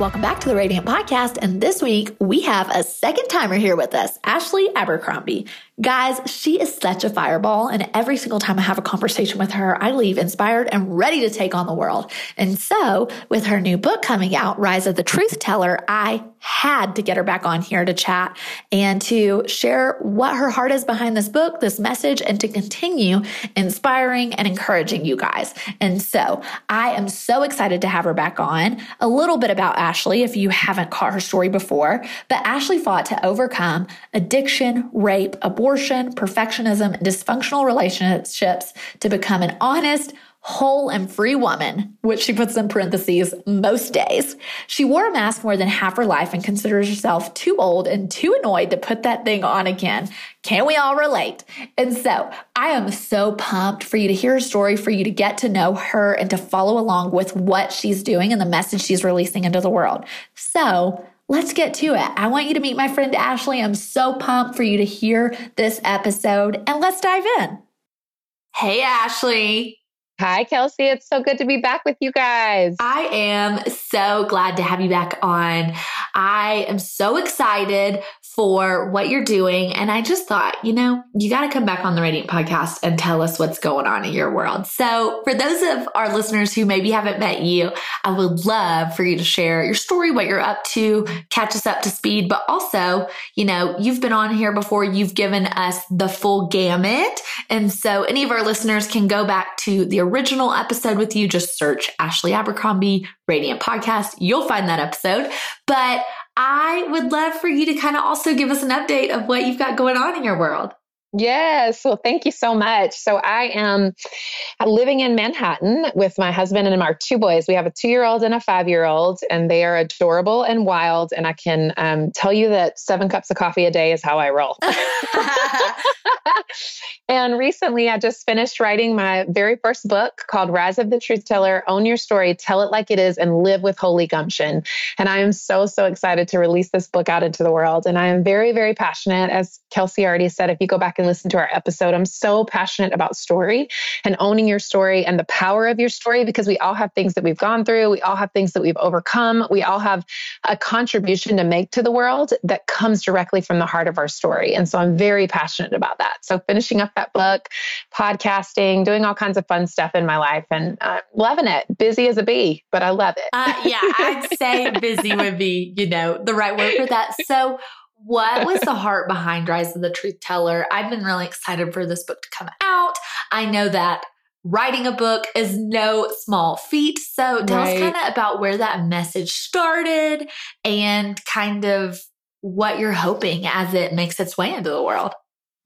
Welcome back to the Radiant Podcast. And this week we have a second timer here with us, Ashley Abercrombie. Guys, she is such a fireball. And every single time I have a conversation with her, I leave inspired and ready to take on the world. And so with her new book coming out, Rise of the Truth Teller, I had to get her back on here to chat and to share what her heart is behind this book, this message, and to continue inspiring and encouraging you guys. And so I am so excited to have her back on. A little bit about Ashley, if you haven't caught her story before, but Ashley fought to overcome addiction, rape, abortion, abortion, perfectionism, dysfunctional relationships to become an honest, whole and free woman, which she puts in parentheses most days. She wore a mask more than half her life and considers herself too old and too annoyed to put that thing on again. Can we all relate? And so I am so pumped for you to hear her story, for you to get to know her and to follow along with what she's doing and the message she's releasing into the world. So let's get to it. I want you to meet my friend Ashley. I'm so pumped for you to hear this episode and let's dive in. Hey, Ashley. Hi, Kelsey. It's so good to be back with you guys. I am so glad to have you back on. I am so excited for what you're doing. And I just thought, you know, you got to come back on the Radiant podcast and tell us what's going on in your world. So, for those of our listeners who maybe haven't met you, I would love for you to share your story, what you're up to, catch us up to speed. But also, you know, you've been on here before, you've given us the full gamut. And so, any of our listeners can go back to the original episode with you. Just search Ashley Abercrombie Radiant Podcast. You'll find that episode. But I would love for you to kind of also give us an update of what you've got going on in your world. Yes. Well, thank you so much. So I am living in Manhattan with my husband and our two boys. We have a two year old and a five year old, and they are adorable and wild. And I can um, tell you that seven cups of coffee a day is how I roll. and recently, I just finished writing my very first book called Rise of the Truth Teller Own Your Story, Tell It Like It Is, and Live with Holy Gumption. And I am so, so excited to release this book out into the world. And I am very, very passionate. As Kelsey already said, if you go back and listen to our episode, I'm so passionate about story and owning your story and the power of your story because we all have things that we've gone through. We all have things that we've overcome. We all have a contribution to make to the world that comes directly from the heart of our story. And so I'm very passionate about that. So finishing up book, podcasting, doing all kinds of fun stuff in my life and uh, loving it. Busy as a bee, but I love it. uh, yeah, I'd say busy would be, you know, the right word for that. So what was the heart behind Rise of the Truth Teller? I've been really excited for this book to come out. I know that writing a book is no small feat. So tell right. us kind of about where that message started and kind of what you're hoping as it makes its way into the world.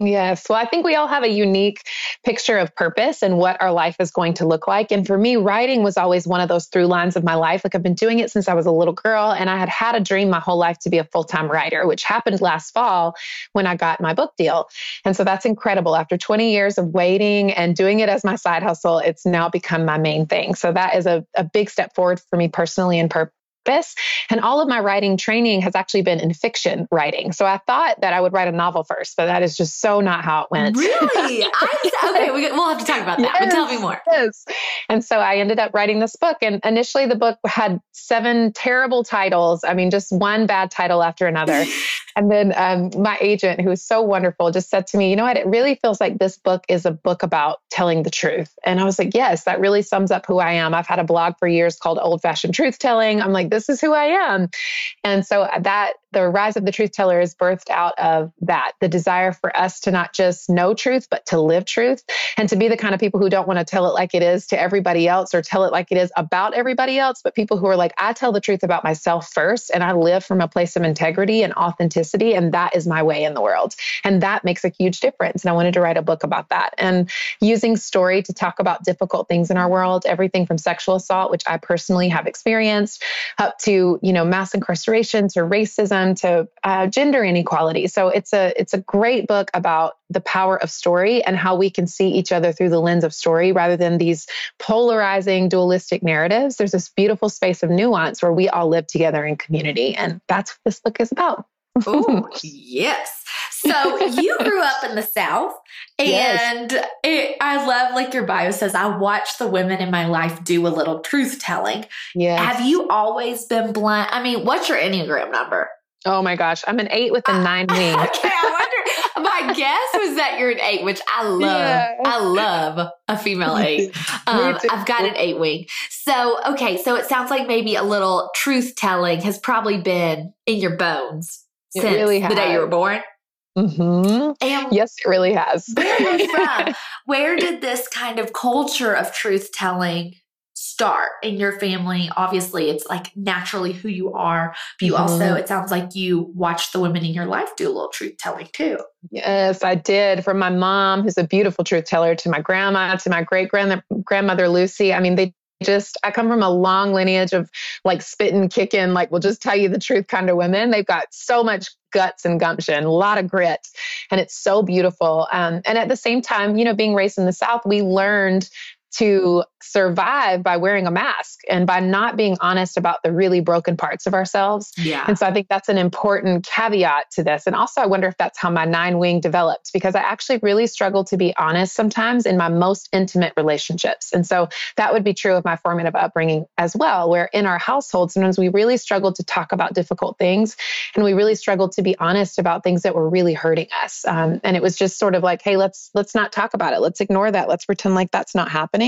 Yes. Well, I think we all have a unique picture of purpose and what our life is going to look like. And for me, writing was always one of those through lines of my life. Like I've been doing it since I was a little girl, and I had had a dream my whole life to be a full time writer, which happened last fall when I got my book deal. And so that's incredible. After 20 years of waiting and doing it as my side hustle, it's now become my main thing. So that is a, a big step forward for me personally and pur- purpose. And all of my writing training has actually been in fiction writing. So I thought that I would write a novel first, but that is just so not how it went. Really? I, okay, we, will have to talk about that. Yes, but tell me more. Yes. And so I ended up writing this book. And initially, the book had seven terrible titles. I mean, just one bad title after another. And then um, my agent, who was so wonderful, just said to me, you know what? It really feels like this book is a book about telling the truth. And I was like, yes, that really sums up who I am. I've had a blog for years called Old Fashioned Truth Telling. I'm like, this is who I am. And so that the rise of the truth teller is birthed out of that the desire for us to not just know truth, but to live truth and to be the kind of people who don't want to tell it like it is to everybody else or tell it like it is about everybody else, but people who are like, I tell the truth about myself first and I live from a place of integrity and authenticity. And that is my way in the world. And that makes a huge difference. And I wanted to write a book about that and using story to talk about difficult things in our world, everything from sexual assault, which I personally have experienced, uh, up to, you know, mass incarceration to racism to uh, gender inequality. So it's a it's a great book about the power of story and how we can see each other through the lens of story rather than these polarizing dualistic narratives. There's this beautiful space of nuance where we all live together in community. And that's what this book is about. Oh, yes. So you grew up in the South, and yes. it, I love, like your bio says, I watch the women in my life do a little truth telling. Yeah. Have you always been blunt? I mean, what's your Enneagram number? Oh my gosh, I'm an eight with a nine wing. okay, I wonder. My guess was that you're an eight, which I love. Yeah. I love a female eight. Um, I've got an eight wing. So, okay, so it sounds like maybe a little truth telling has probably been in your bones it since really the day you were born. Mm-hmm. And yes, it really has. where are from? Where did this kind of culture of truth telling start in your family? Obviously, it's like naturally who you are. But you mm-hmm. also, it sounds like you watched the women in your life do a little truth telling too. Yes, I did. From my mom, who's a beautiful truth teller, to my grandma, to my great grandmother Lucy. I mean, they just I come from a long lineage of like spitting, kicking, like we'll just tell you the truth kind of women. They've got so much guts and gumption, a lot of grit, and it's so beautiful. Um, and at the same time, you know, being raised in the South, we learned to survive by wearing a mask and by not being honest about the really broken parts of ourselves. Yeah. And so I think that's an important caveat to this. And also, I wonder if that's how my nine wing developed because I actually really struggle to be honest sometimes in my most intimate relationships. And so that would be true of my formative upbringing as well, where in our household, sometimes we really struggled to talk about difficult things and we really struggled to be honest about things that were really hurting us. Um, and it was just sort of like, hey, let's let's not talk about it. Let's ignore that. Let's pretend like that's not happening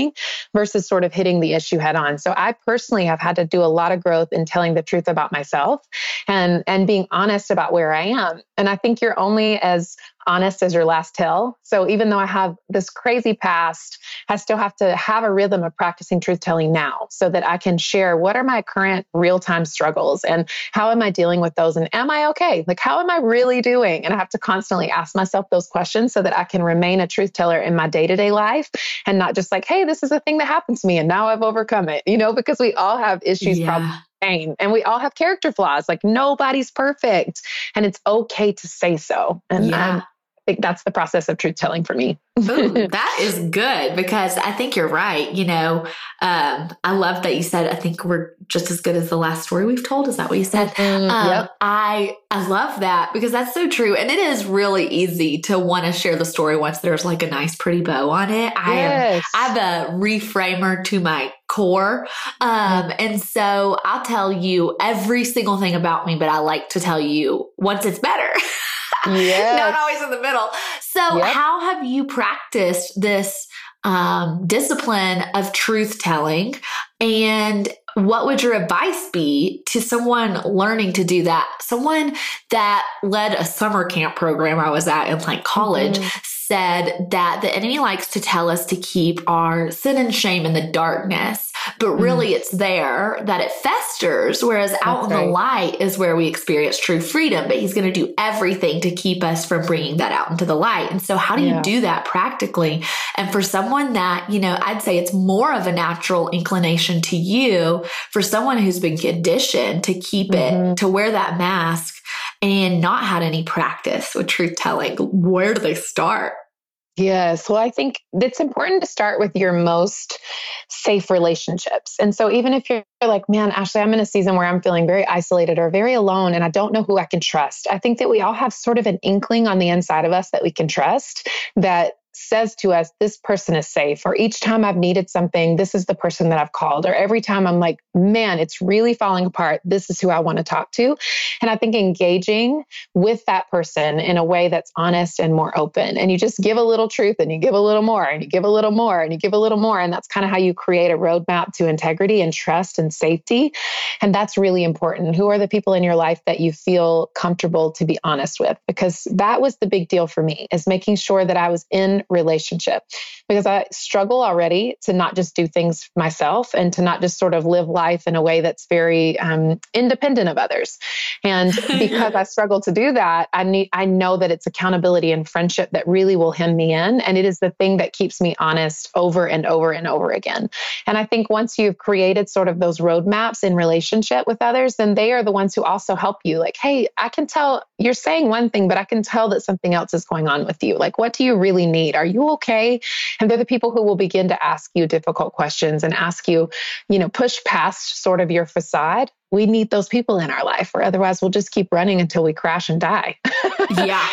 versus sort of hitting the issue head on. So I personally have had to do a lot of growth in telling the truth about myself and and being honest about where I am. And I think you're only as honest as your last tell. So even though I have this crazy past, I still have to have a rhythm of practicing truth telling now so that I can share what are my current real time struggles and how am I dealing with those and am I okay? Like, how am I really doing? And I have to constantly ask myself those questions so that I can remain a truth teller in my day to day life and not just like, hey, this is a thing that happened to me and now I've overcome it, you know, because we all have issues, yeah. problems and we all have character flaws like nobody's perfect and it's okay to say so and yeah think that's the process of truth telling for me. Ooh, that is good because I think you're right. You know, um, I love that you said, I think we're just as good as the last story we've told. Is that what you said? Mm, um, yep. I, I love that because that's so true. And it is really easy to want to share the story once there's like a nice, pretty bow on it. I yes. am, I'm a reframer to my core. Um, and so I'll tell you every single thing about me, but I like to tell you once it's better. Yes. Not always in the middle. So, yep. how have you practiced this um, discipline of truth telling? And what would your advice be to someone learning to do that? Someone that led a summer camp program I was at in like college mm-hmm. Said that the enemy likes to tell us to keep our sin and shame in the darkness but mm-hmm. really mm. it's there that it festers. Whereas That's out in right. the light is where we experience true freedom, but he's going to do everything to keep us from bringing that out into the light. And so, how do yeah. you do that practically? And for someone that, you know, I'd say it's more of a natural inclination to you, for someone who's been conditioned to keep mm-hmm. it, to wear that mask and not had any practice with truth telling, where do they start? Yes. Well, I think it's important to start with your most safe relationships. And so, even if you're like, man, Ashley, I'm in a season where I'm feeling very isolated or very alone and I don't know who I can trust, I think that we all have sort of an inkling on the inside of us that we can trust, that says to us, this person is safe, or each time I've needed something, this is the person that I've called, or every time I'm like, man, it's really falling apart, this is who I want to talk to. And I think engaging with that person in a way that's honest and more open. And you just give a little truth and you give a little more and you give a little more and you give a little more. And that's kind of how you create a roadmap to integrity and trust and safety. And that's really important. Who are the people in your life that you feel comfortable to be honest with? Because that was the big deal for me is making sure that I was in relationship because I struggle already to not just do things myself and to not just sort of live life in a way that's very um, independent of others. And because I struggle to do that, I need I know that it's accountability and friendship that really will hem me in, and it is the thing that keeps me honest over and over and over again. And I think once you've created sort of those roadmaps in relationship with others, then they are the ones who also help you. Like, hey, I can tell you're saying one thing, but I can tell that something else is going on with you. Like, what do you really need? Are you okay? And they're the people who will begin to ask you difficult questions and ask you, you know, push past sort of your facade we need those people in our life, or otherwise we'll just keep running until we crash and die. yeah.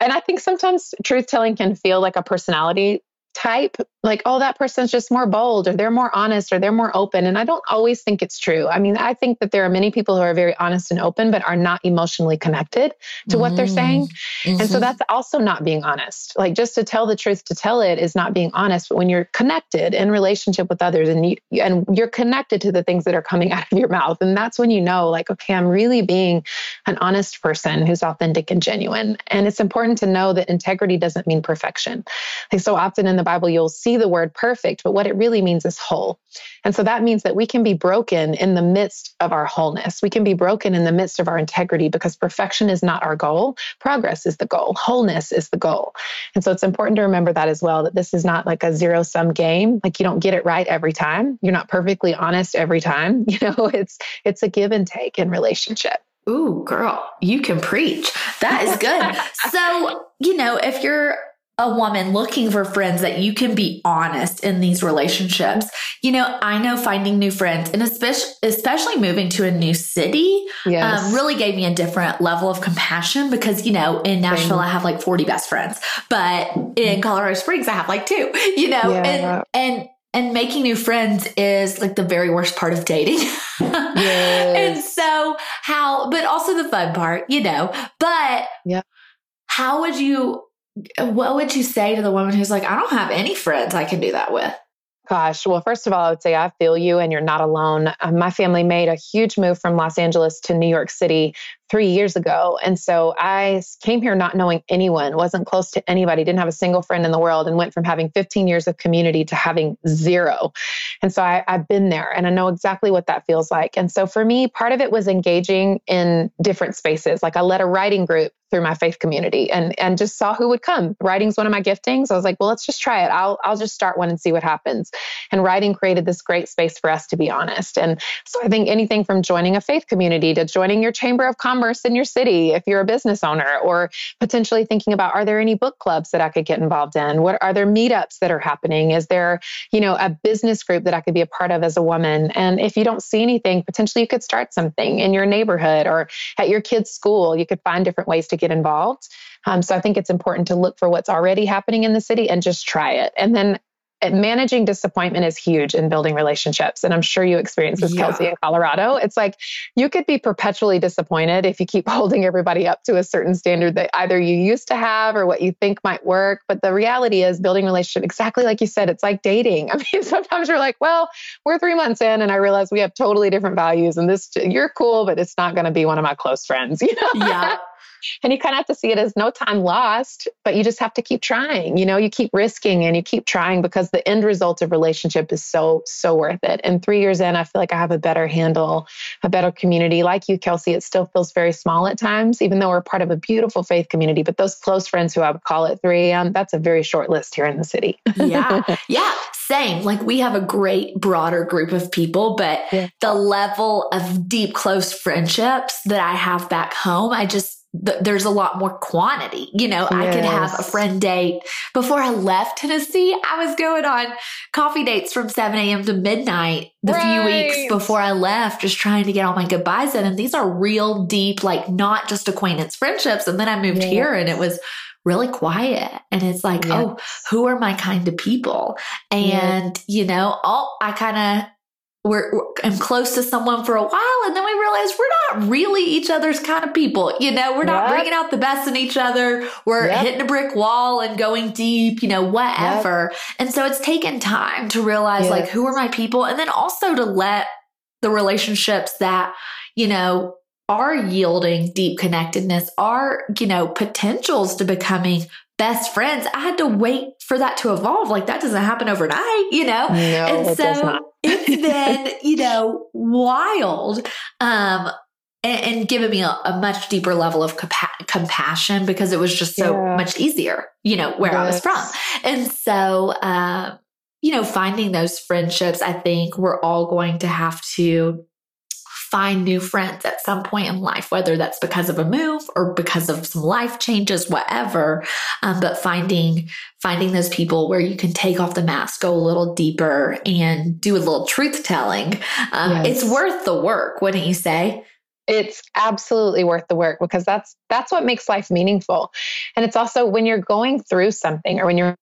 And I think sometimes truth telling can feel like a personality type like oh that person's just more bold or they're more honest or they're more open and i don't always think it's true i mean i think that there are many people who are very honest and open but are not emotionally connected to what they're saying mm-hmm. and so mm-hmm. that's also not being honest like just to tell the truth to tell it is not being honest but when you're connected in relationship with others and you and you're connected to the things that are coming out of your mouth and that's when you know like okay i'm really being an honest person who's authentic and genuine and it's important to know that integrity doesn't mean perfection like so often in the bible you'll see see the word perfect, but what it really means is whole. And so that means that we can be broken in the midst of our wholeness. We can be broken in the midst of our integrity because perfection is not our goal. Progress is the goal, wholeness is the goal. And so it's important to remember that as well that this is not like a zero sum game. Like you don't get it right every time. You're not perfectly honest every time. You know, it's it's a give and take in relationship. Ooh, girl, you can preach. That is good. so, you know, if you're a woman looking for friends that you can be honest in these relationships. You know, I know finding new friends and especially especially moving to a new city um, yes. um, really gave me a different level of compassion because you know in Nashville. I have like 40 best friends, but in mm-hmm. Colorado Springs I have like two. You know, yeah. and and and making new friends is like the very worst part of dating. yes. and so how but also the fun part, you know. But yeah. How would you what would you say to the woman who's like, I don't have any friends I can do that with? Gosh, well, first of all, I would say I feel you and you're not alone. Um, my family made a huge move from Los Angeles to New York City three years ago. And so I came here not knowing anyone, wasn't close to anybody, didn't have a single friend in the world, and went from having 15 years of community to having zero. And so I, I've been there and I know exactly what that feels like. And so for me, part of it was engaging in different spaces. Like I led a writing group through my faith community and and just saw who would come. Writing's one of my giftings. I was like, well, let's just try it. I'll I'll just start one and see what happens. And writing created this great space for us to be honest. And so I think anything from joining a faith community to joining your chamber of commerce in your city if you're a business owner or potentially thinking about are there any book clubs that I could get involved in? What are there meetups that are happening? Is there, you know, a business group that I could be a part of as a woman? And if you don't see anything, potentially you could start something in your neighborhood or at your kid's school. You could find different ways to get involved. Um, so I think it's important to look for what's already happening in the city and just try it. And then managing disappointment is huge in building relationships. And I'm sure you experience this, yeah. Kelsey, in Colorado. It's like you could be perpetually disappointed if you keep holding everybody up to a certain standard that either you used to have or what you think might work. But the reality is building relationship, exactly like you said, it's like dating. I mean, sometimes you're like, well, we're three months in and I realize we have totally different values and this, you're cool, but it's not going to be one of my close friends. You know? Yeah and you kind of have to see it as no time lost, but you just have to keep trying. You know, you keep risking and you keep trying because the end result of relationship is so, so worth it. And three years in, I feel like I have a better handle, a better community. Like you, Kelsey, it still feels very small at times, even though we're part of a beautiful faith community. But those close friends who I would call at 3 a.m., that's a very short list here in the city. yeah. Yeah. Same. Like we have a great broader group of people, but yeah. the level of deep, close friendships that I have back home, I just, th- there's a lot more quantity. You know, yes. I could have a friend date. Before I left Tennessee, I was going on coffee dates from 7 a.m. to midnight the right. few weeks before I left, just trying to get all my goodbyes in. And these are real deep, like not just acquaintance friendships. And then I moved yeah. here and it was really quiet. And it's like, oh, yes. oh, who are my kind of people? And, yes. you know, all I kind of we're, I'm close to someone for a while and then we realize we're not really each other's kind of people. You know, we're not yep. bringing out the best in each other. We're yep. hitting a brick wall and going deep, you know, whatever. Yep. And so it's taken time to realize like who are my people and then also to let the relationships that, you know, are yielding deep connectedness, are, you know, potentials to becoming best friends. I had to wait for that to evolve. Like that doesn't happen overnight, you know? No, and it so. It's been, you know, wild. Um, and, and given me a, a, much deeper level of compa- compassion because it was just so yeah. much easier, you know, where yes. I was from. And so, uh, you know, finding those friendships, I think we're all going to have to find new friends at some point in life, whether that's because of a move or because of some life changes, whatever. Um, but finding finding those people where you can take off the mask, go a little deeper, and do a little truth telling. Um, yes. It's worth the work, wouldn't you say? it's absolutely worth the work because that's that's what makes life meaningful and it's also when you're going through something or when you're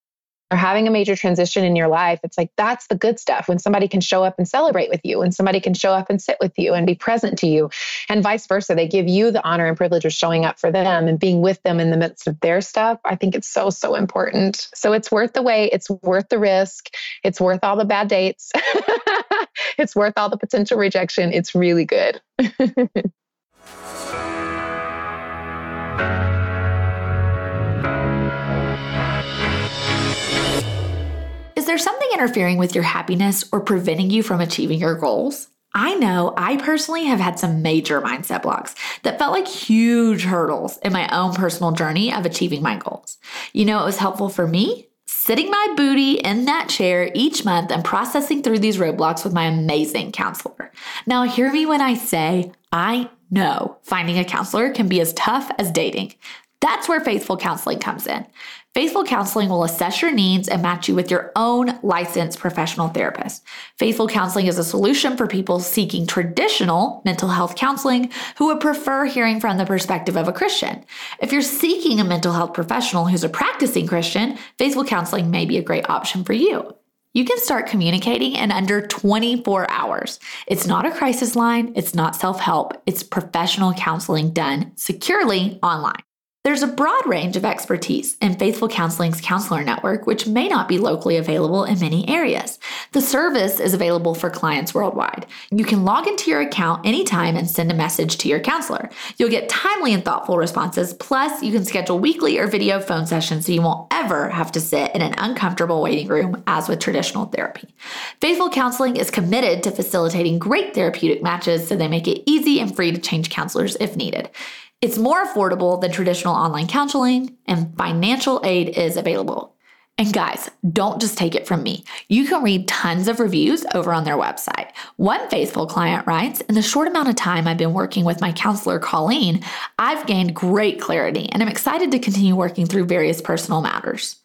or having a major transition in your life, it's like that's the good stuff when somebody can show up and celebrate with you, when somebody can show up and sit with you and be present to you, and vice versa. They give you the honor and privilege of showing up for them and being with them in the midst of their stuff. I think it's so, so important. So it's worth the wait, it's worth the risk, it's worth all the bad dates, it's worth all the potential rejection. It's really good. there something interfering with your happiness or preventing you from achieving your goals? I know I personally have had some major mindset blocks that felt like huge hurdles in my own personal journey of achieving my goals. You know, it was helpful for me sitting my booty in that chair each month and processing through these roadblocks with my amazing counselor. Now, hear me when I say, I know finding a counselor can be as tough as dating. That's where faithful counseling comes in. Faithful Counseling will assess your needs and match you with your own licensed professional therapist. Faithful Counseling is a solution for people seeking traditional mental health counseling who would prefer hearing from the perspective of a Christian. If you're seeking a mental health professional who's a practicing Christian, Faithful Counseling may be a great option for you. You can start communicating in under 24 hours. It's not a crisis line, it's not self help, it's professional counseling done securely online. There's a broad range of expertise in Faithful Counseling's counselor network, which may not be locally available in many areas. The service is available for clients worldwide. You can log into your account anytime and send a message to your counselor. You'll get timely and thoughtful responses, plus, you can schedule weekly or video phone sessions so you won't ever have to sit in an uncomfortable waiting room as with traditional therapy. Faithful Counseling is committed to facilitating great therapeutic matches so they make it easy and free to change counselors if needed. It's more affordable than traditional online counseling, and financial aid is available. And guys, don't just take it from me. You can read tons of reviews over on their website. One faithful client writes In the short amount of time I've been working with my counselor, Colleen, I've gained great clarity and I'm excited to continue working through various personal matters.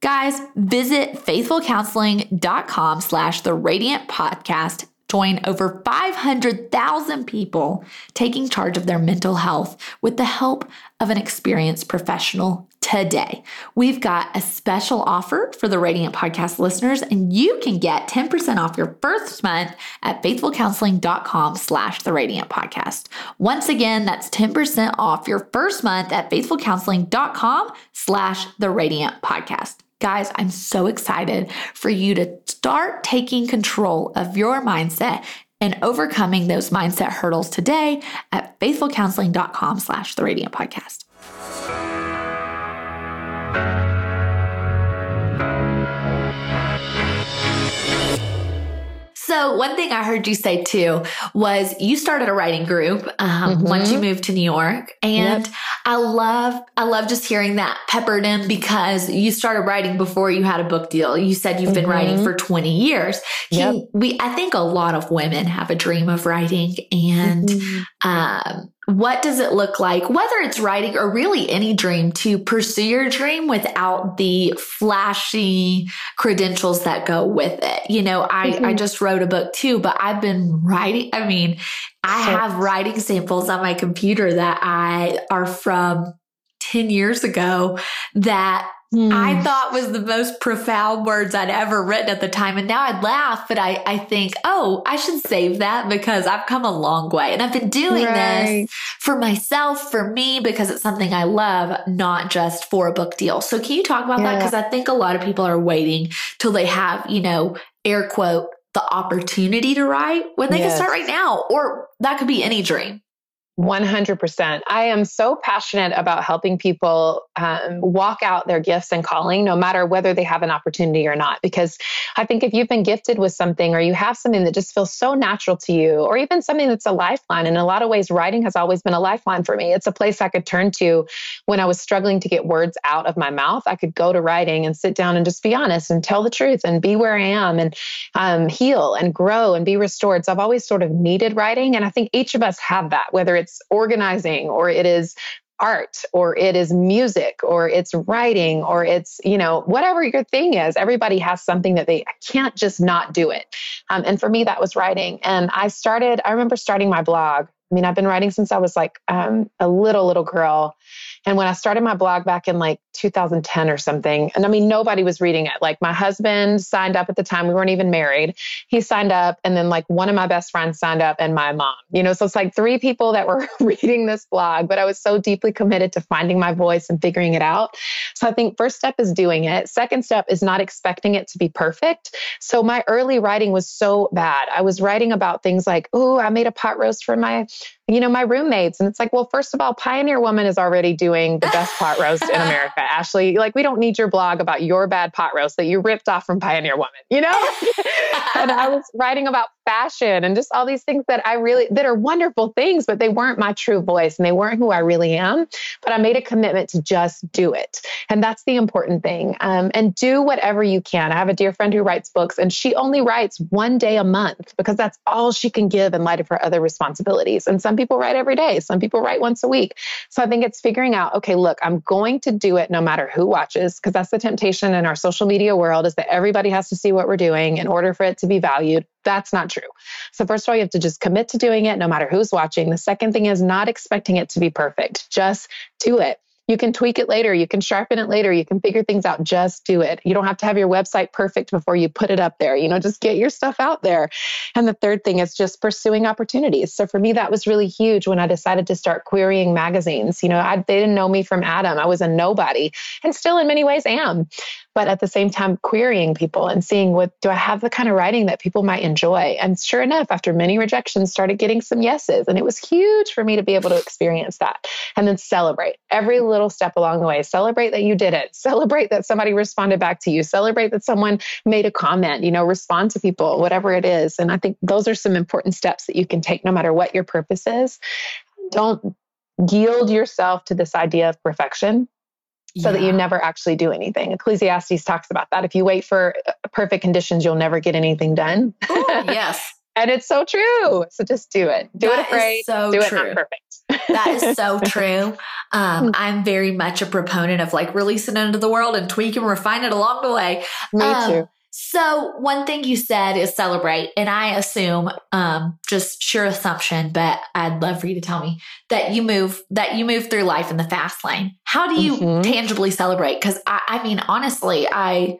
Guys, visit faithfulcounseling.com slash the radiant podcast join over 500,000 people taking charge of their mental health with the help of an experienced professional today. We've got a special offer for the Radiant Podcast listeners, and you can get 10% off your first month at faithfulcounseling.com slash the Radiant Podcast. Once again, that's 10% off your first month at faithfulcounseling.com slash the Radiant Podcast. Guys, I'm so excited for you to start taking control of your mindset and overcoming those mindset hurdles today at faithfulcounseling.com slash the radiant podcast. So, one thing I heard you say too was you started a writing group um, mm-hmm. once you moved to New York, and yep. I love I love just hearing that peppered in because you started writing before you had a book deal. You said you've been mm-hmm. writing for twenty years. Can, yep. We I think a lot of women have a dream of writing, and mm-hmm. um, what does it look like, whether it's writing or really any dream, to pursue your dream without the flashy credentials that go with it? You know, I, mm-hmm. I just wrote a book too, but I've been writing. I mean, I have writing samples on my computer that I are from 10 years ago that Mm. I hmm. thought was the most profound words I'd ever written at the time. And now I'd laugh, but I, I think, oh, I should save that because I've come a long way. And I've been doing right. this for myself, for me, because it's something I love, not just for a book deal. So can you talk about yeah. that? Because I think a lot of people are waiting till they have, you know, air quote, the opportunity to write when they yes. can start right now. Or that could be any dream. 100%. I am so passionate about helping people um, walk out their gifts and calling, no matter whether they have an opportunity or not. Because I think if you've been gifted with something or you have something that just feels so natural to you, or even something that's a lifeline, in a lot of ways, writing has always been a lifeline for me. It's a place I could turn to when I was struggling to get words out of my mouth. I could go to writing and sit down and just be honest and tell the truth and be where I am and um, heal and grow and be restored. So I've always sort of needed writing. And I think each of us have that, whether it's organizing or it is art or it is music or it's writing or it's you know whatever your thing is everybody has something that they can't just not do it. Um, and for me that was writing. And i started i remember starting my blog. I mean i've been writing since i was like um, a little little girl. And when I started my blog back in like 2010 or something, and I mean, nobody was reading it. Like my husband signed up at the time, we weren't even married. He signed up, and then like one of my best friends signed up, and my mom, you know, so it's like three people that were reading this blog, but I was so deeply committed to finding my voice and figuring it out. So I think first step is doing it. Second step is not expecting it to be perfect. So my early writing was so bad. I was writing about things like, oh, I made a pot roast for my you know, my roommates. And it's like, well, first of all, Pioneer Woman is already doing the best pot roast in America. Ashley, like, we don't need your blog about your bad pot roast that you ripped off from Pioneer Woman, you know? and I was writing about fashion and just all these things that I really, that are wonderful things, but they weren't my true voice and they weren't who I really am. But I made a commitment to just do it. And that's the important thing. Um, and do whatever you can. I have a dear friend who writes books and she only writes one day a month because that's all she can give in light of her other responsibilities. And some people write every day, some people write once a week. So I think it's figuring out, okay, look, I'm going to do it no matter who watches, because that's the temptation in our social media world is that everybody has to see what we're doing in order for it to be valued. That's not true. So, first of all, you have to just commit to doing it no matter who's watching. The second thing is not expecting it to be perfect. Just do it. You can tweak it later. You can sharpen it later. You can figure things out. Just do it. You don't have to have your website perfect before you put it up there. You know, just get your stuff out there. And the third thing is just pursuing opportunities. So for me, that was really huge when I decided to start querying magazines. You know, I, they didn't know me from Adam. I was a nobody and still in many ways am but at the same time querying people and seeing what do I have the kind of writing that people might enjoy. And sure enough, after many rejections, started getting some yeses. And it was huge for me to be able to experience that and then celebrate every little step along the way. Celebrate that you did it. Celebrate that somebody responded back to you. Celebrate that someone made a comment, you know, respond to people, whatever it is. And I think those are some important steps that you can take no matter what your purpose is. Don't yield yourself to this idea of perfection so yeah. that you never actually do anything. Ecclesiastes talks about that. If you wait for uh, perfect conditions, you'll never get anything done. Ooh, yes. and it's so true. So just do it. Do that it afraid. So do true. it not perfect. that is so true. Um, hmm. I'm very much a proponent of like releasing it into the world and tweak and refine it along the way. Me um, too. So one thing you said is celebrate, and I assume, um, just sheer assumption, but I'd love for you to tell me that you move that you move through life in the fast lane. How do you mm-hmm. tangibly celebrate? Because I, I mean, honestly, I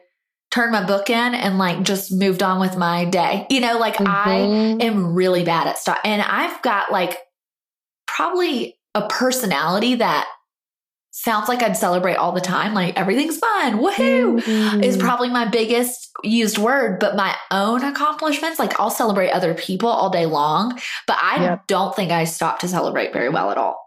turned my book in and like just moved on with my day. You know, like mm-hmm. I am really bad at stuff, and I've got like probably a personality that sounds like I'd celebrate all the time. Like everything's fun. Woohoo mm-hmm. is probably my biggest used word, but my own accomplishments, like I'll celebrate other people all day long, but I yep. don't think I stop to celebrate very well at all.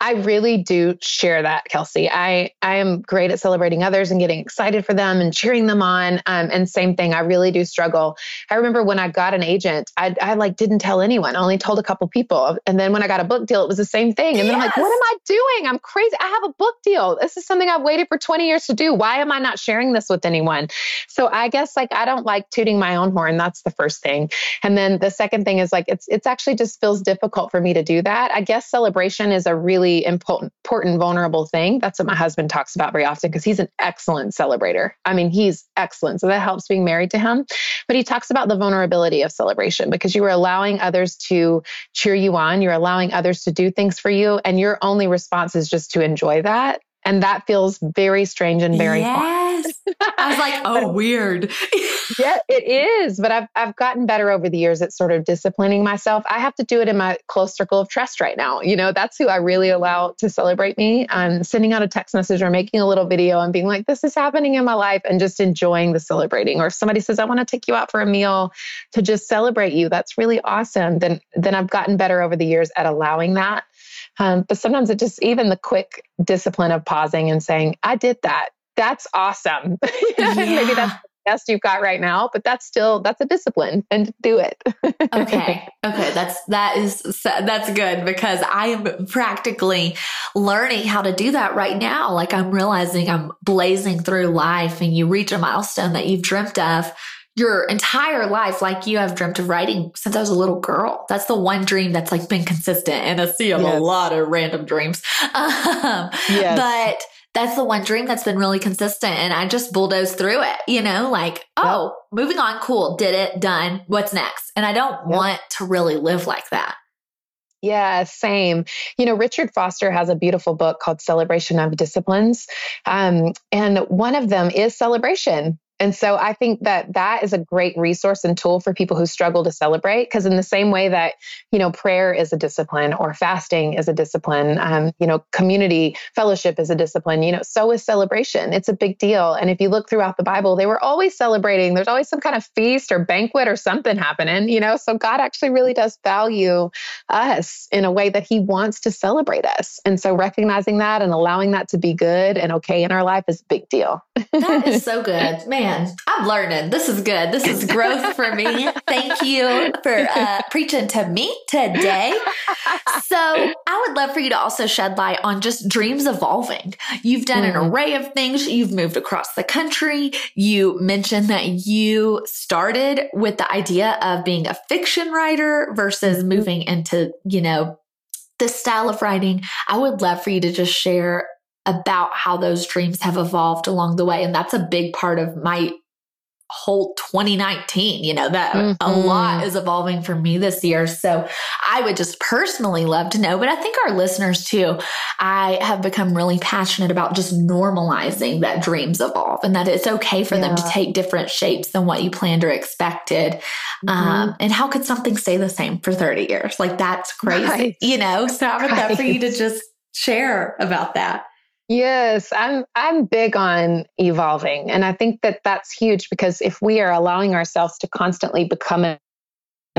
I really do share that, Kelsey. I, I am great at celebrating others and getting excited for them and cheering them on. Um, and same thing, I really do struggle. I remember when I got an agent, I, I like didn't tell anyone, I only told a couple people. And then when I got a book deal, it was the same thing. And yes. then I'm like, what am I doing? I'm crazy. I have a book deal. This is something I've waited for 20 years to do. Why am I not sharing this with anyone? So I guess like I don't like tooting my own horn. That's the first thing. And then the second thing is like it's it's actually just feels difficult for me to do that. I guess celebration is is a really important, important vulnerable thing. That's what my husband talks about very often because he's an excellent celebrator. I mean, he's excellent. So that helps being married to him. But he talks about the vulnerability of celebration because you are allowing others to cheer you on, you're allowing others to do things for you, and your only response is just to enjoy that. And that feels very strange and very yes. I was like, oh, weird. yeah, it is. But I've I've gotten better over the years at sort of disciplining myself. I have to do it in my close circle of trust right now. You know, that's who I really allow to celebrate me. I'm sending out a text message or making a little video and being like, this is happening in my life and just enjoying the celebrating. Or if somebody says, I want to take you out for a meal to just celebrate you, that's really awesome. Then then I've gotten better over the years at allowing that. Um, but sometimes it just even the quick discipline of pausing and saying, I did that. That's awesome. Yeah. Maybe that's the best you've got right now, but that's still that's a discipline and do it. okay. Okay. That's that is that's good because I am practically learning how to do that right now. Like I'm realizing I'm blazing through life and you reach a milestone that you've dreamt of your entire life, like you have dreamt of writing since I was a little girl. That's the one dream that's like been consistent and a sea of yes. a lot of random dreams. Um, yes. But that's the one dream that's been really consistent. And I just bulldozed through it, you know, like, oh, yep. moving on, cool, did it, done. What's next? And I don't yep. want to really live like that. Yeah, same. You know, Richard Foster has a beautiful book called Celebration of Disciplines. Um, and one of them is celebration. And so I think that that is a great resource and tool for people who struggle to celebrate. Because in the same way that, you know, prayer is a discipline or fasting is a discipline, um, you know, community fellowship is a discipline, you know, so is celebration. It's a big deal. And if you look throughout the Bible, they were always celebrating. There's always some kind of feast or banquet or something happening, you know. So God actually really does value us in a way that he wants to celebrate us. And so recognizing that and allowing that to be good and okay in our life is a big deal. that is so good. Man, man, I'm learning. This is good. This is growth for me. Thank you for uh, preaching to me today. So, I would love for you to also shed light on just dreams evolving. You've done mm. an array of things. You've moved across the country. You mentioned that you started with the idea of being a fiction writer versus mm-hmm. moving into, you know, this style of writing. I would love for you to just share about how those dreams have evolved along the way. And that's a big part of my whole 2019 you know that mm-hmm. a lot is evolving for me this year so i would just personally love to know but i think our listeners too i have become really passionate about just normalizing that dreams evolve and that it's okay for yeah. them to take different shapes than what you planned or expected mm-hmm. um, and how could something stay the same for 30 years like that's crazy right. you know so i would right. love for you to just share about that Yes, I'm I'm big on evolving and I think that that's huge because if we are allowing ourselves to constantly become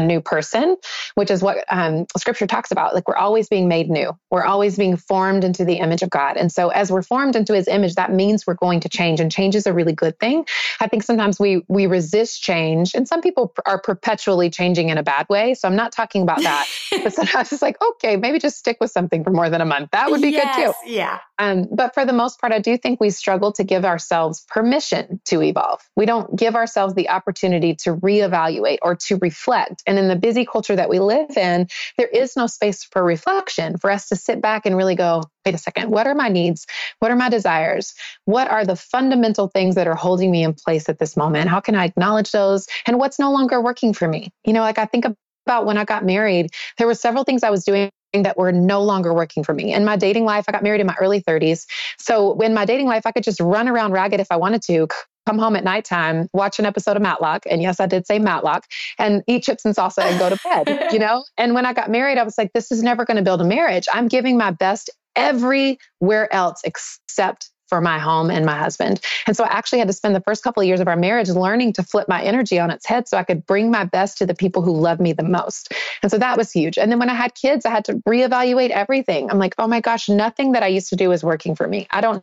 new person, which is what um, scripture talks about. Like we're always being made new, we're always being formed into the image of God. And so, as we're formed into his image, that means we're going to change, and change is a really good thing. I think sometimes we, we resist change, and some people are perpetually changing in a bad way. So, I'm not talking about that. but sometimes it's like, okay, maybe just stick with something for more than a month. That would be yes, good too. Yeah. Um, but for the most part, I do think we struggle to give ourselves permission to evolve. We don't give ourselves the opportunity to reevaluate or to reflect and in the busy culture that we live in, there is no space for reflection, for us to sit back and really go, wait a second, what are my needs? What are my desires? What are the fundamental things that are holding me in place at this moment? How can I acknowledge those? And what's no longer working for me? You know, like I think about when I got married, there were several things I was doing that were no longer working for me. In my dating life, I got married in my early 30s. So in my dating life, I could just run around ragged if I wanted to, come home at nighttime, watch an episode of Matlock. And yes, I did say Matlock and eat chips and salsa and go to bed, you know? And when I got married, I was like, this is never going to build a marriage. I'm giving my best everywhere else except for my home and my husband. And so I actually had to spend the first couple of years of our marriage learning to flip my energy on its head so I could bring my best to the people who love me the most. And so that was huge. And then when I had kids, I had to reevaluate everything. I'm like, oh my gosh, nothing that I used to do is working for me. I don't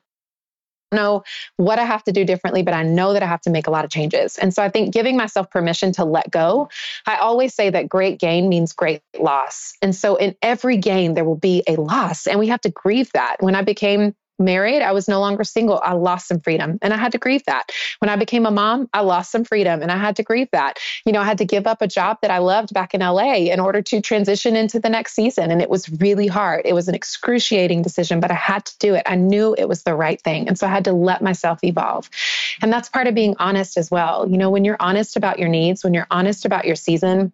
know what I have to do differently, but I know that I have to make a lot of changes. And so I think giving myself permission to let go, I always say that great gain means great loss. And so in every gain, there will be a loss, and we have to grieve that. When I became married, I was no longer single. I lost some freedom and I had to grieve that. When I became a mom, I lost some freedom and I had to grieve that. You know, I had to give up a job that I loved back in LA in order to transition into the next season. And it was really hard. It was an excruciating decision, but I had to do it. I knew it was the right thing. And so I had to let myself evolve. And that's part of being honest as well. You know, when you're honest about your needs, when you're honest about your season,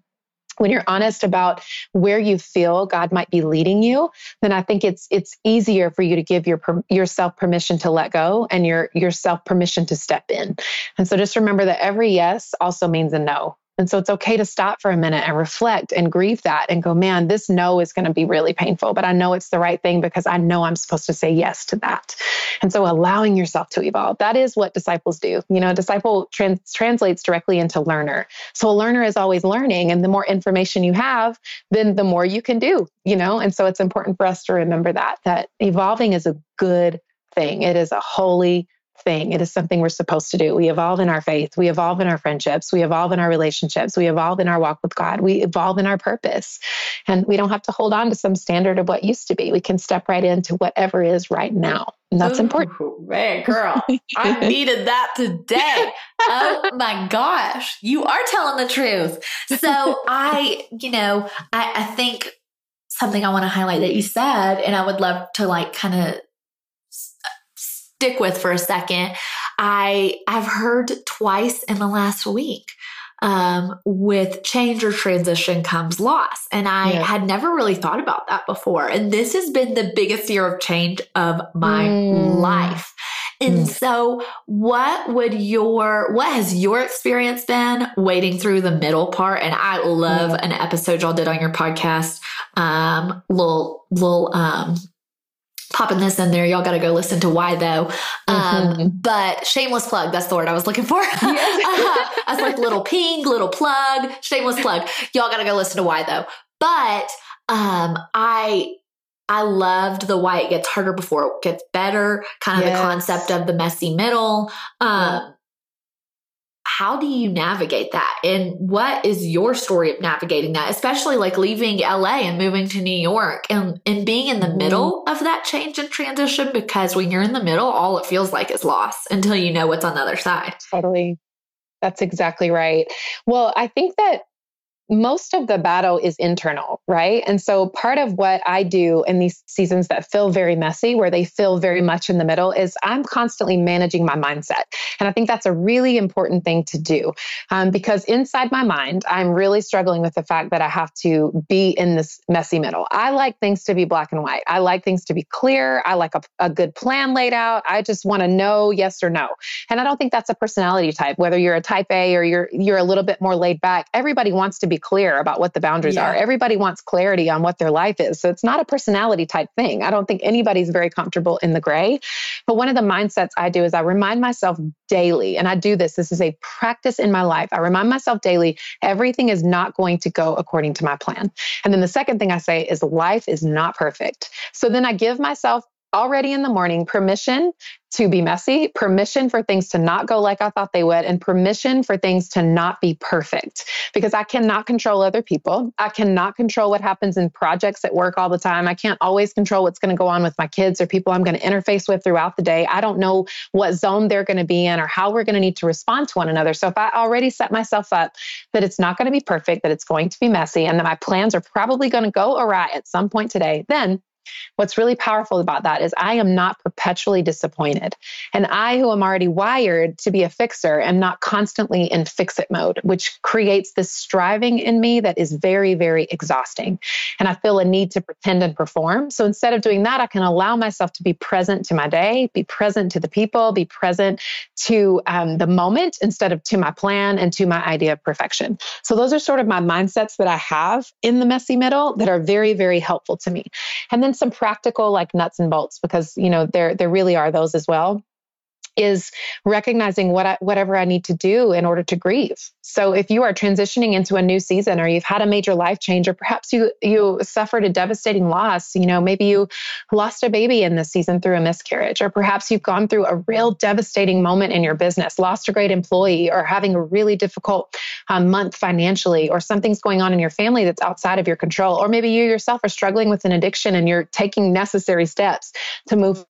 when you're honest about where you feel God might be leading you, then I think it's it's easier for you to give your yourself permission to let go and your yourself permission to step in. And so just remember that every yes also means a no. And so it's okay to stop for a minute and reflect and grieve that and go, man, this no is going to be really painful, but I know it's the right thing because I know I'm supposed to say yes to that. And so allowing yourself to evolve, that is what disciples do. You know, disciple trans- translates directly into learner. So a learner is always learning. And the more information you have, then the more you can do, you know? And so it's important for us to remember that, that evolving is a good thing. It is a holy thing. It is something we're supposed to do. We evolve in our faith, we evolve in our friendships, we evolve in our relationships, we evolve in our walk with God, we evolve in our purpose. And we don't have to hold on to some standard of what used to be. We can step right into whatever is right now. And that's Ooh, important. Man, girl, I needed that today. Oh my gosh, you are telling the truth. So I, you know, I, I think something I want to highlight that you said, and I would love to like kind of stick with for a second. I I've heard twice in the last week. Um, with change or transition comes loss. And I yeah. had never really thought about that before. And this has been the biggest year of change of my mm. life. And mm. so what would your what has your experience been waiting through the middle part? And I love an episode y'all did on your podcast. Um little little um popping this in there. Y'all got to go listen to Why Tho. Um, mm-hmm. But shameless plug. That's the word I was looking for. Yes. uh, I was like little ping, little plug, shameless plug. Y'all got to go listen to Why Tho. But um, I I loved the why it gets harder before it gets better. Kind of yes. the concept of the messy middle. Um, how do you navigate that? And what is your story of navigating that, especially like leaving LA and moving to New York and, and being in the mm-hmm. middle of that change and transition? Because when you're in the middle, all it feels like is loss until you know what's on the other side. Totally. That's exactly right. Well, I think that most of the battle is internal, right? And so part of what I do in these seasons that feel very messy, where they feel very much in the middle, is I'm constantly managing my mindset. And I think that's a really important thing to do um, because inside my mind, I'm really struggling with the fact that I have to be in this messy middle. I like things to be black and white. I like things to be clear. I like a, a good plan laid out. I just want to know yes or no. And I don't think that's a personality type, whether you're a type A or you're you're a little bit more laid back. Everybody wants to be be clear about what the boundaries yeah. are. Everybody wants clarity on what their life is. So it's not a personality type thing. I don't think anybody's very comfortable in the gray. But one of the mindsets I do is I remind myself daily, and I do this, this is a practice in my life. I remind myself daily everything is not going to go according to my plan. And then the second thing I say is life is not perfect. So then I give myself already in the morning permission to be messy, permission for things to not go like I thought they would, and permission for things to not be perfect because I cannot control other people. I cannot control what happens in projects at work all the time. I can't always control what's going to go on with my kids or people I'm going to interface with throughout the day. I don't know what zone they're going to be in or how we're going to need to respond to one another. So if I already set myself up that it's not going to be perfect, that it's going to be messy, and that my plans are probably going to go awry at some point today, then What's really powerful about that is I am not perpetually disappointed. And I, who am already wired to be a fixer, am not constantly in fix it mode, which creates this striving in me that is very, very exhausting. And I feel a need to pretend and perform. So instead of doing that, I can allow myself to be present to my day, be present to the people, be present to um, the moment instead of to my plan and to my idea of perfection. So those are sort of my mindsets that I have in the messy middle that are very, very helpful to me. And then some practical like nuts and bolts because you know there there really are those as well is recognizing what I, whatever I need to do in order to grieve. So if you are transitioning into a new season or you've had a major life change or perhaps you you suffered a devastating loss, you know, maybe you lost a baby in this season through a miscarriage or perhaps you've gone through a real devastating moment in your business, lost a great employee or having a really difficult um, month financially or something's going on in your family that's outside of your control or maybe you yourself are struggling with an addiction and you're taking necessary steps to move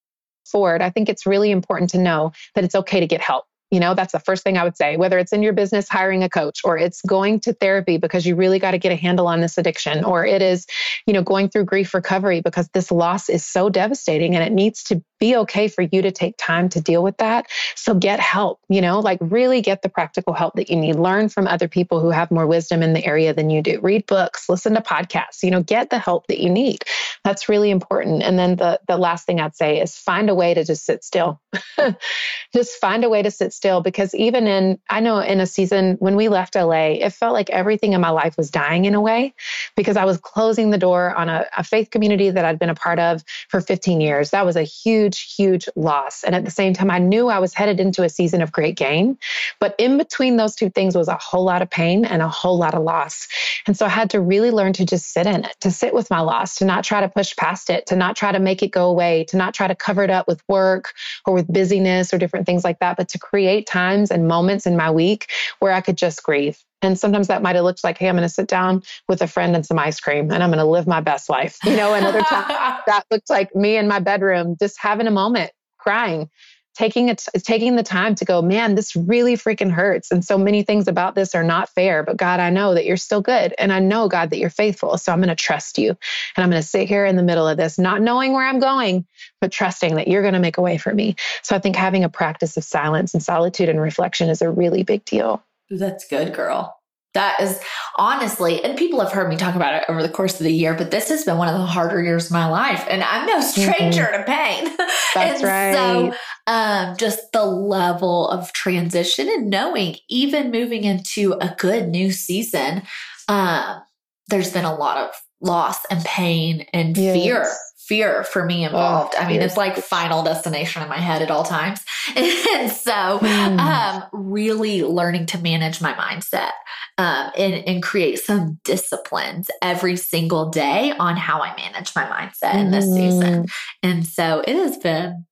forward, I think it's really important to know that it's okay to get help. You know, that's the first thing I would say, whether it's in your business hiring a coach or it's going to therapy because you really got to get a handle on this addiction or it is, you know, going through grief recovery because this loss is so devastating and it needs to be okay for you to take time to deal with that. So get help, you know, like really get the practical help that you need. Learn from other people who have more wisdom in the area than you do. Read books, listen to podcasts, you know, get the help that you need. That's really important. And then the the last thing I'd say is find a way to just sit still. just find a way to sit still because even in I know in a season when we left LA, it felt like everything in my life was dying in a way because I was closing the door on a, a faith community that I'd been a part of for 15 years. That was a huge huge, huge loss. And at the same time, I knew I was headed into a season of great gain. But in between those two things was a whole lot of pain and a whole lot of loss. And so I had to really learn to just sit in it, to sit with my loss, to not try to push past it, to not try to make it go away, to not try to cover it up with work or with busyness or different things like that, but to create times and moments in my week where I could just grieve and sometimes that might have looked like, hey, I'm going to sit down with a friend and some ice cream and I'm going to live my best life. You know, another time that looked like me in my bedroom, just having a moment, crying, taking it, taking the time to go, man, this really freaking hurts. And so many things about this are not fair. But God, I know that you're still good. And I know, God, that you're faithful. So I'm going to trust you. And I'm going to sit here in the middle of this, not knowing where I'm going, but trusting that you're going to make a way for me. So I think having a practice of silence and solitude and reflection is a really big deal. That's good, girl. That is honestly, and people have heard me talk about it over the course of the year, but this has been one of the harder years of my life. And I'm no stranger mm-hmm. to pain. That's right. So um, just the level of transition and knowing even moving into a good new season, um, there's been a lot of loss and pain and yes. fear fear for me involved. Oh, I mean, it's like final destination in my head at all times. and so, mm. um, really learning to manage my mindset um, and, and create some disciplines every single day on how I manage my mindset in this season. Mm-hmm. And so it has been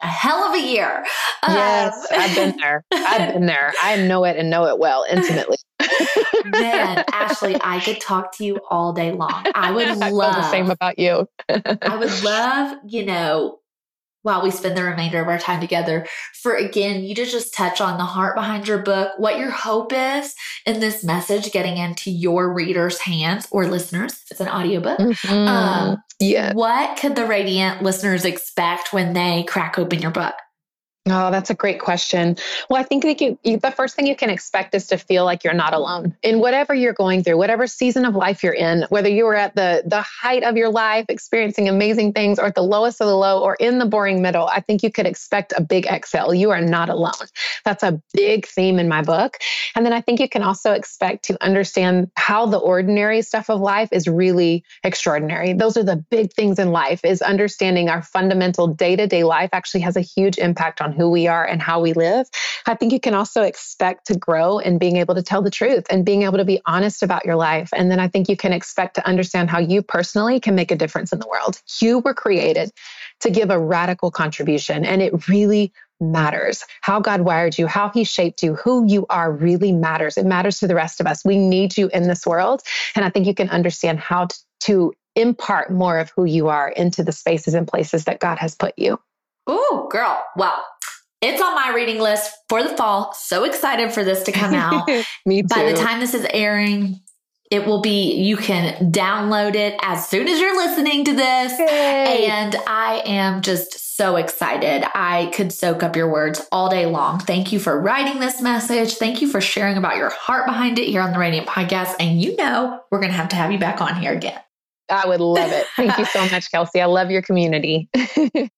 a hell of a year. Yes, um, I've been there. I've been there. I know it and know it well intimately. Man, Ashley, I could talk to you all day long. I would love I the same about you. I would love, you know, while we spend the remainder of our time together, for again, you to just touch on the heart behind your book, what your hope is in this message getting into your readers' hands or listeners. If it's an audiobook. Mm-hmm. Um, yeah. What could the Radiant listeners expect when they crack open your book? Oh, that's a great question. Well, I think that you, you, the first thing you can expect is to feel like you're not alone in whatever you're going through, whatever season of life you're in, whether you are at the the height of your life, experiencing amazing things, or at the lowest of the low, or in the boring middle. I think you could expect a big exhale. You are not alone. That's a big theme in my book. And then I think you can also expect to understand how the ordinary stuff of life is really extraordinary. Those are the big things in life. Is understanding our fundamental day to day life actually has a huge impact on who we are and how we live, I think you can also expect to grow in being able to tell the truth and being able to be honest about your life. And then I think you can expect to understand how you personally can make a difference in the world. You were created to give a radical contribution, and it really matters. How God wired you, how He shaped you, who you are really matters. It matters to the rest of us. We need you in this world. And I think you can understand how to, to impart more of who you are into the spaces and places that God has put you. Oh, girl. Well, it's on my reading list for the fall. So excited for this to come out. Me too. By the time this is airing, it will be, you can download it as soon as you're listening to this. Yay. And I am just so excited. I could soak up your words all day long. Thank you for writing this message. Thank you for sharing about your heart behind it here on the Radiant Podcast. And you know, we're going to have to have you back on here again. I would love it. Thank you so much, Kelsey. I love your community.